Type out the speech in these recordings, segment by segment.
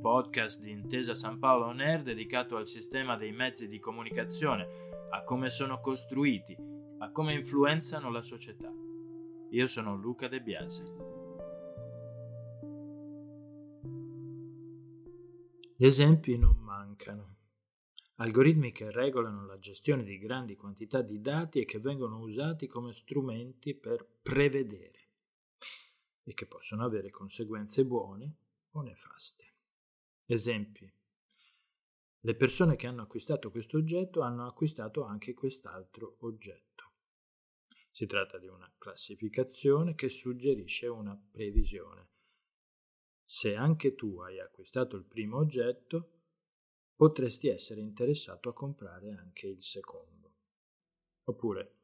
podcast di Intesa San Paolo On Air dedicato al sistema dei mezzi di comunicazione, a come sono costruiti a come influenzano la società. Io sono Luca De Biasi. Gli esempi non mancano. Algoritmi che regolano la gestione di grandi quantità di dati e che vengono usati come strumenti per prevedere e che possono avere conseguenze buone o nefaste. Esempi. Le persone che hanno acquistato questo oggetto hanno acquistato anche quest'altro oggetto. Si tratta di una classificazione che suggerisce una previsione. Se anche tu hai acquistato il primo oggetto, potresti essere interessato a comprare anche il secondo. Oppure,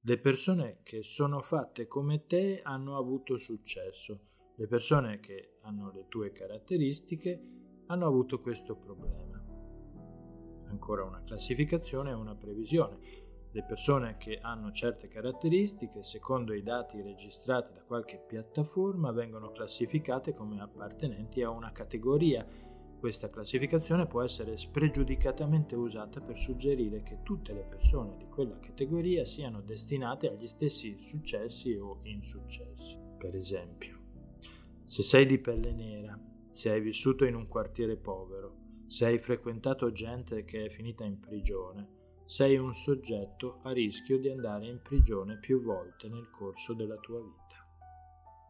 le persone che sono fatte come te hanno avuto successo, le persone che hanno le tue caratteristiche hanno avuto questo problema. Ancora una classificazione e una previsione. Le persone che hanno certe caratteristiche, secondo i dati registrati da qualche piattaforma, vengono classificate come appartenenti a una categoria. Questa classificazione può essere spregiudicatamente usata per suggerire che tutte le persone di quella categoria siano destinate agli stessi successi o insuccessi. Per esempio, se sei di pelle nera, se hai vissuto in un quartiere povero, se hai frequentato gente che è finita in prigione, sei un soggetto a rischio di andare in prigione più volte nel corso della tua vita.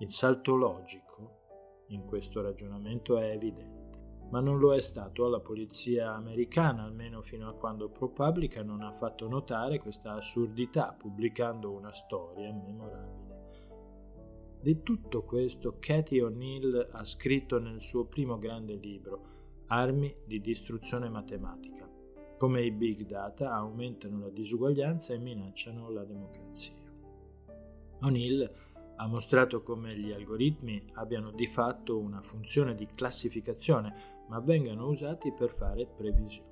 Il salto logico in questo ragionamento è evidente, ma non lo è stato alla polizia americana, almeno fino a quando ProPublica non ha fatto notare questa assurdità pubblicando una storia memorabile. Di tutto questo Cathy O'Neill ha scritto nel suo primo grande libro, Armi di distruzione matematica come i big data aumentano la disuguaglianza e minacciano la democrazia. O'Neill ha mostrato come gli algoritmi abbiano di fatto una funzione di classificazione, ma vengano usati per fare previsioni.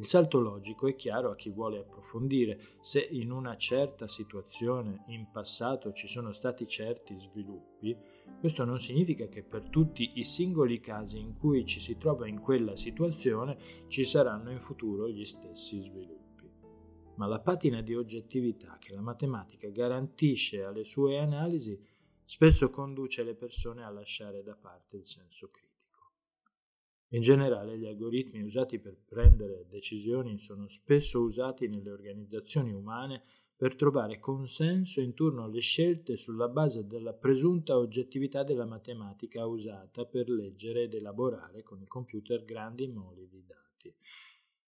Il salto logico è chiaro a chi vuole approfondire se in una certa situazione in passato ci sono stati certi sviluppi, questo non significa che per tutti i singoli casi in cui ci si trova in quella situazione ci saranno in futuro gli stessi sviluppi. Ma la patina di oggettività che la matematica garantisce alle sue analisi spesso conduce le persone a lasciare da parte il senso critico. In generale gli algoritmi usati per prendere decisioni sono spesso usati nelle organizzazioni umane per trovare consenso intorno alle scelte sulla base della presunta oggettività della matematica usata per leggere ed elaborare con i computer grandi moli di dati.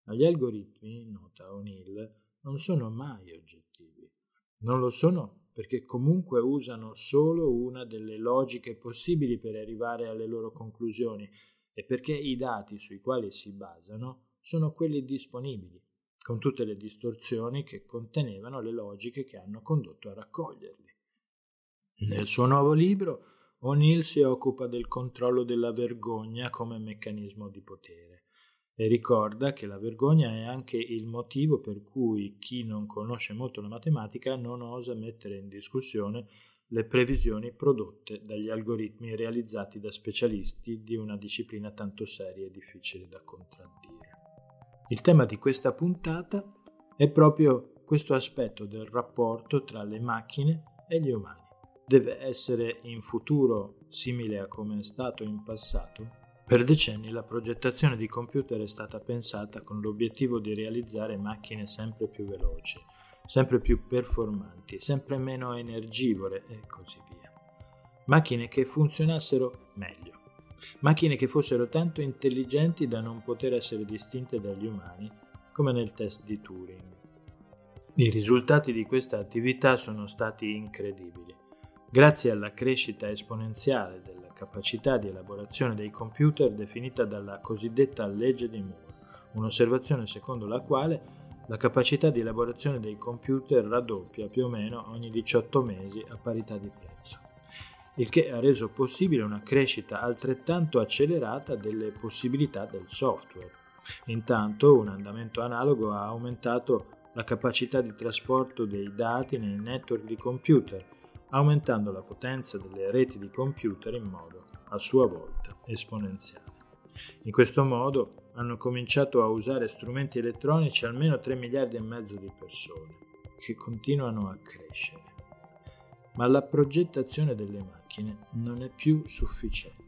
Ma gli algoritmi, nota O'Neill, non sono mai oggettivi. Non lo sono perché comunque usano solo una delle logiche possibili per arrivare alle loro conclusioni e perché i dati sui quali si basano sono quelli disponibili, con tutte le distorsioni che contenevano le logiche che hanno condotto a raccoglierli. Nel suo nuovo libro, O'Neill si occupa del controllo della vergogna come meccanismo di potere e ricorda che la vergogna è anche il motivo per cui chi non conosce molto la matematica non osa mettere in discussione le previsioni prodotte dagli algoritmi realizzati da specialisti di una disciplina tanto seria e difficile da contraddire. Il tema di questa puntata è proprio questo aspetto del rapporto tra le macchine e gli umani. Deve essere in futuro simile a come è stato in passato? Per decenni la progettazione di computer è stata pensata con l'obiettivo di realizzare macchine sempre più veloci, sempre più performanti, sempre meno energivore e così via. Macchine che funzionassero meglio, macchine che fossero tanto intelligenti da non poter essere distinte dagli umani, come nel test di Turing. I risultati di questa attività sono stati incredibili. Grazie alla crescita esponenziale della capacità di elaborazione dei computer definita dalla cosiddetta legge di Moore, un'osservazione secondo la quale la capacità di elaborazione dei computer raddoppia più o meno ogni 18 mesi a parità di prezzo, il che ha reso possibile una crescita altrettanto accelerata delle possibilità del software. Intanto un andamento analogo ha aumentato la capacità di trasporto dei dati nei network di computer, aumentando la potenza delle reti di computer in modo a sua volta esponenziale. In questo modo hanno cominciato a usare strumenti elettronici almeno 3 miliardi e mezzo di persone, che continuano a crescere. Ma la progettazione delle macchine non è più sufficiente.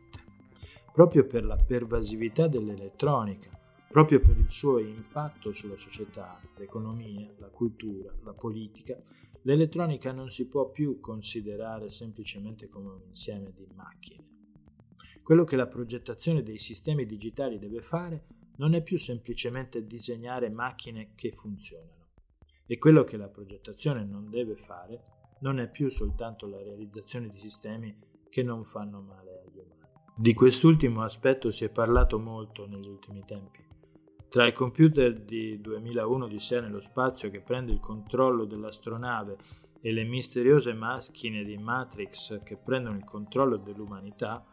Proprio per la pervasività dell'elettronica, proprio per il suo impatto sulla società, l'economia, la cultura, la politica, l'elettronica non si può più considerare semplicemente come un insieme di macchine quello che la progettazione dei sistemi digitali deve fare non è più semplicemente disegnare macchine che funzionano. E quello che la progettazione non deve fare non è più soltanto la realizzazione di sistemi che non fanno male agli umani. Di quest'ultimo aspetto si è parlato molto negli ultimi tempi. Tra i computer di 2001 di sé nello spazio che prende il controllo dell'astronave e le misteriose macchine di Matrix che prendono il controllo dell'umanità,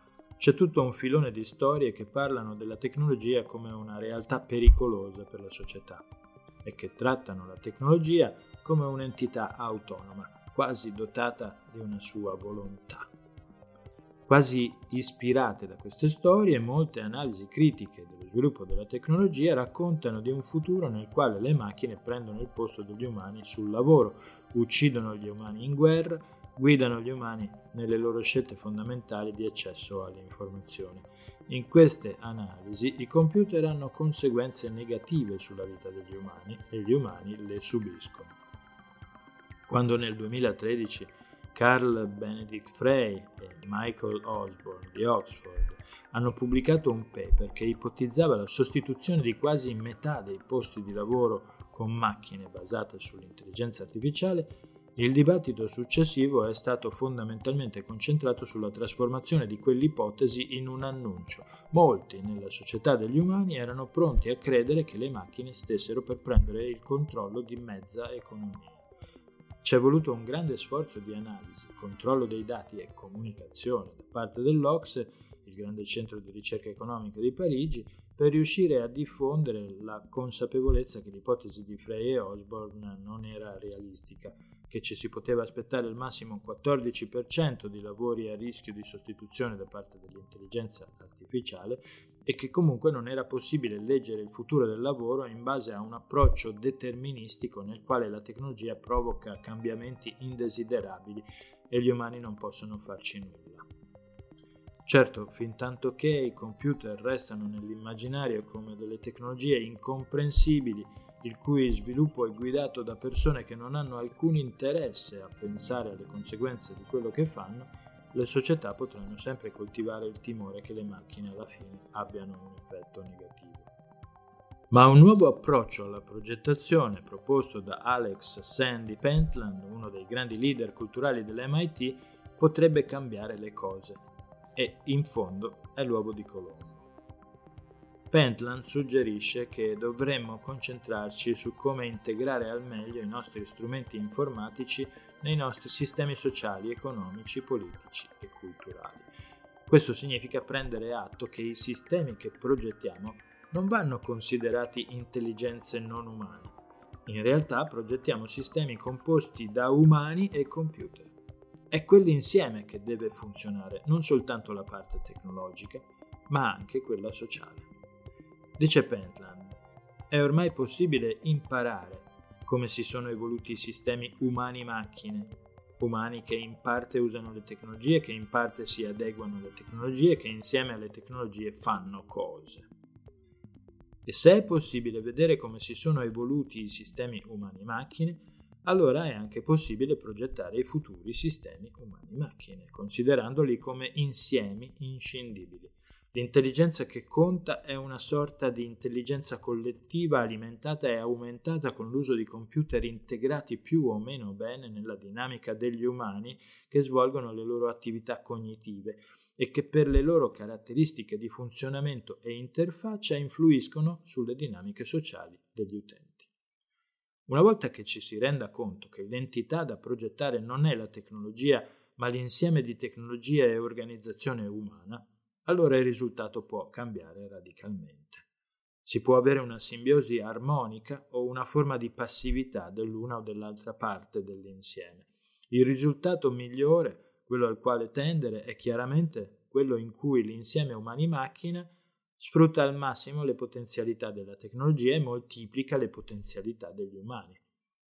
c'è tutto un filone di storie che parlano della tecnologia come una realtà pericolosa per la società e che trattano la tecnologia come un'entità autonoma, quasi dotata di una sua volontà. Quasi ispirate da queste storie, molte analisi critiche dello sviluppo della tecnologia raccontano di un futuro nel quale le macchine prendono il posto degli umani sul lavoro, uccidono gli umani in guerra guidano gli umani nelle loro scelte fondamentali di accesso alle informazioni. In queste analisi i computer hanno conseguenze negative sulla vita degli umani e gli umani le subiscono. Quando nel 2013 Carl Benedict Frey e Michael Osborne di Oxford hanno pubblicato un paper che ipotizzava la sostituzione di quasi metà dei posti di lavoro con macchine basate sull'intelligenza artificiale, il dibattito successivo è stato fondamentalmente concentrato sulla trasformazione di quell'ipotesi in un annuncio. Molti nella società degli umani erano pronti a credere che le macchine stessero per prendere il controllo di mezza economia. Ci è voluto un grande sforzo di analisi, controllo dei dati e comunicazione da parte dell'Ox, il grande centro di ricerca economica di Parigi, per riuscire a diffondere la consapevolezza che l'ipotesi di Frey e Osborne non era realistica che ci si poteva aspettare al massimo un 14% di lavori a rischio di sostituzione da parte dell'intelligenza artificiale e che comunque non era possibile leggere il futuro del lavoro in base a un approccio deterministico nel quale la tecnologia provoca cambiamenti indesiderabili e gli umani non possono farci nulla. Certo, fin tanto che i computer restano nell'immaginario come delle tecnologie incomprensibili il cui sviluppo è guidato da persone che non hanno alcun interesse a pensare alle conseguenze di quello che fanno, le società potranno sempre coltivare il timore che le macchine alla fine abbiano un effetto negativo. Ma un nuovo approccio alla progettazione proposto da Alex Sandy Pentland, uno dei grandi leader culturali dell'MIT, potrebbe cambiare le cose e, in fondo, è l'uovo di Colombo. Pentland suggerisce che dovremmo concentrarci su come integrare al meglio i nostri strumenti informatici nei nostri sistemi sociali, economici, politici e culturali. Questo significa prendere atto che i sistemi che progettiamo non vanno considerati intelligenze non umane. In realtà progettiamo sistemi composti da umani e computer. È quell'insieme che deve funzionare, non soltanto la parte tecnologica, ma anche quella sociale. Dice Pentland, è ormai possibile imparare come si sono evoluti i sistemi umani-macchine, umani che in parte usano le tecnologie, che in parte si adeguano alle tecnologie, che insieme alle tecnologie fanno cose. E se è possibile vedere come si sono evoluti i sistemi umani-macchine, allora è anche possibile progettare i futuri sistemi umani-macchine, considerandoli come insiemi inscindibili L'intelligenza che conta è una sorta di intelligenza collettiva alimentata e aumentata con l'uso di computer integrati più o meno bene nella dinamica degli umani che svolgono le loro attività cognitive e che per le loro caratteristiche di funzionamento e interfaccia influiscono sulle dinamiche sociali degli utenti. Una volta che ci si renda conto che l'entità da progettare non è la tecnologia, ma l'insieme di tecnologia e organizzazione umana, allora il risultato può cambiare radicalmente. Si può avere una simbiosi armonica o una forma di passività dell'una o dell'altra parte dell'insieme. Il risultato migliore quello al quale tendere è chiaramente quello in cui l'insieme umani-macchina sfrutta al massimo le potenzialità della tecnologia e moltiplica le potenzialità degli umani.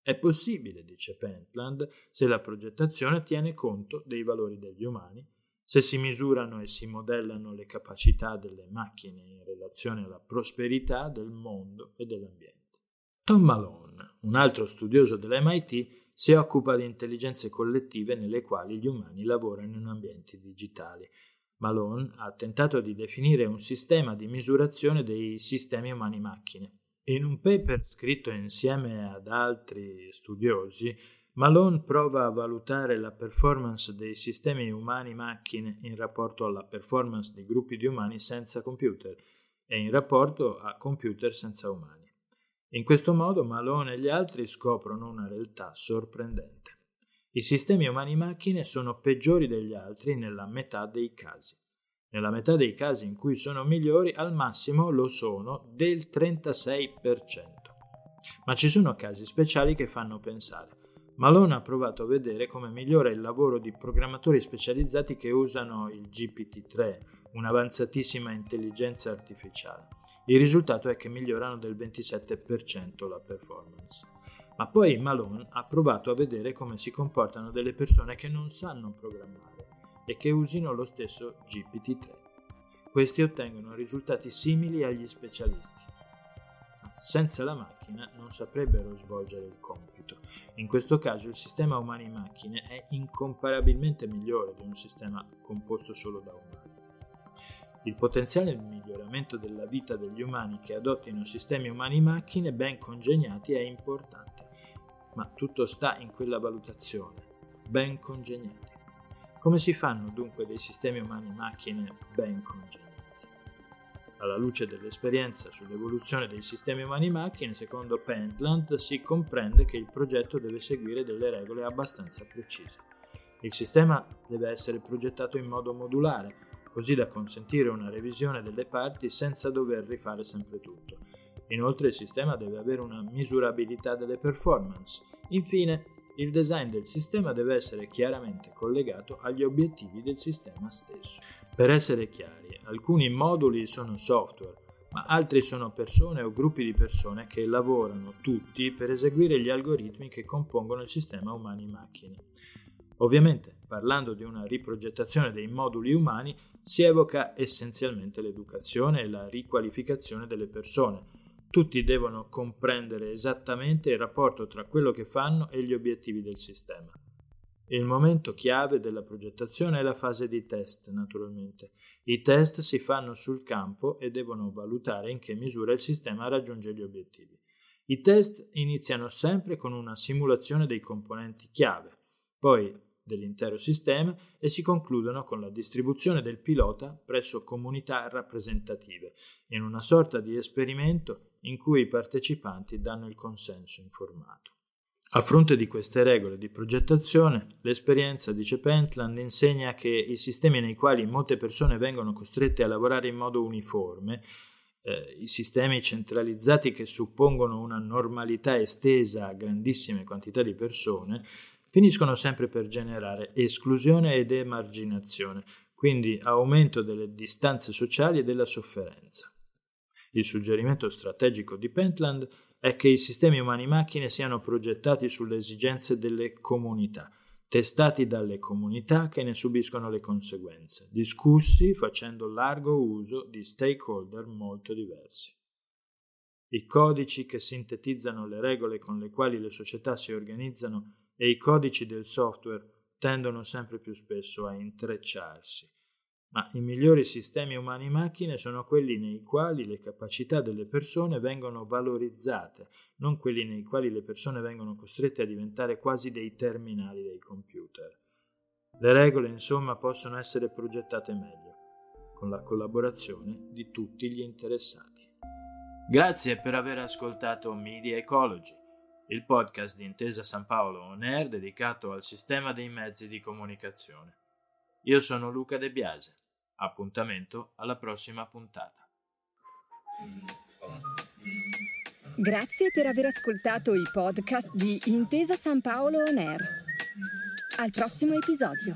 È possibile, dice Pentland, se la progettazione tiene conto dei valori degli umani, se si misurano e si modellano le capacità delle macchine in relazione alla prosperità del mondo e dell'ambiente. Tom Malone, un altro studioso dell'MIT, si occupa di intelligenze collettive nelle quali gli umani lavorano in ambienti digitali. Malone ha tentato di definire un sistema di misurazione dei sistemi umani-macchine. In un paper scritto insieme ad altri studiosi, Malone prova a valutare la performance dei sistemi umani-macchine in rapporto alla performance di gruppi di umani senza computer e in rapporto a computer senza umani. In questo modo Malone e gli altri scoprono una realtà sorprendente. I sistemi umani-macchine sono peggiori degli altri nella metà dei casi. Nella metà dei casi in cui sono migliori, al massimo lo sono del 36%. Ma ci sono casi speciali che fanno pensare. Malone ha provato a vedere come migliora il lavoro di programmatori specializzati che usano il GPT-3, un'avanzatissima intelligenza artificiale. Il risultato è che migliorano del 27% la performance. Ma poi Malone ha provato a vedere come si comportano delle persone che non sanno programmare e che usino lo stesso GPT-3. Questi ottengono risultati simili agli specialisti. Senza la macchina non saprebbero svolgere il compito. In questo caso il sistema umani-macchine è incomparabilmente migliore di un sistema composto solo da umani. Il potenziale miglioramento della vita degli umani che adottino sistemi umani-macchine ben congegnati è importante, ma tutto sta in quella valutazione, ben congegnati. Come si fanno dunque dei sistemi umani-macchine ben congegnati? Alla luce dell'esperienza sull'evoluzione dei sistemi umani-macchine, secondo Pentland, si comprende che il progetto deve seguire delle regole abbastanza precise. Il sistema deve essere progettato in modo modulare, così da consentire una revisione delle parti senza dover rifare sempre tutto. Inoltre il sistema deve avere una misurabilità delle performance. Infine, il design del sistema deve essere chiaramente collegato agli obiettivi del sistema stesso. Per essere chiari, alcuni moduli sono software, ma altri sono persone o gruppi di persone che lavorano tutti per eseguire gli algoritmi che compongono il sistema umani-macchine. Ovviamente, parlando di una riprogettazione dei moduli umani, si evoca essenzialmente l'educazione e la riqualificazione delle persone. Tutti devono comprendere esattamente il rapporto tra quello che fanno e gli obiettivi del sistema. Il momento chiave della progettazione è la fase di test, naturalmente. I test si fanno sul campo e devono valutare in che misura il sistema raggiunge gli obiettivi. I test iniziano sempre con una simulazione dei componenti chiave, poi dell'intero sistema e si concludono con la distribuzione del pilota presso comunità rappresentative, in una sorta di esperimento in cui i partecipanti danno il consenso informato. A fronte di queste regole di progettazione, l'esperienza, dice Pentland, insegna che i sistemi nei quali molte persone vengono costrette a lavorare in modo uniforme, eh, i sistemi centralizzati che suppongono una normalità estesa a grandissime quantità di persone, finiscono sempre per generare esclusione ed emarginazione, quindi aumento delle distanze sociali e della sofferenza. Il suggerimento strategico di Pentland è che i sistemi umani-macchine siano progettati sulle esigenze delle comunità, testati dalle comunità che ne subiscono le conseguenze, discussi facendo largo uso di stakeholder molto diversi. I codici che sintetizzano le regole con le quali le società si organizzano e i codici del software tendono sempre più spesso a intrecciarsi. Ma i migliori sistemi umani-macchine sono quelli nei quali le capacità delle persone vengono valorizzate, non quelli nei quali le persone vengono costrette a diventare quasi dei terminali dei computer. Le regole, insomma, possono essere progettate meglio, con la collaborazione di tutti gli interessati. Grazie per aver ascoltato Media Ecology, il podcast di Intesa San Paolo On Air dedicato al sistema dei mezzi di comunicazione. Io sono Luca De Biase. Appuntamento alla prossima puntata. Grazie per aver ascoltato i podcast di Intesa San Paolo On Air. Al prossimo episodio.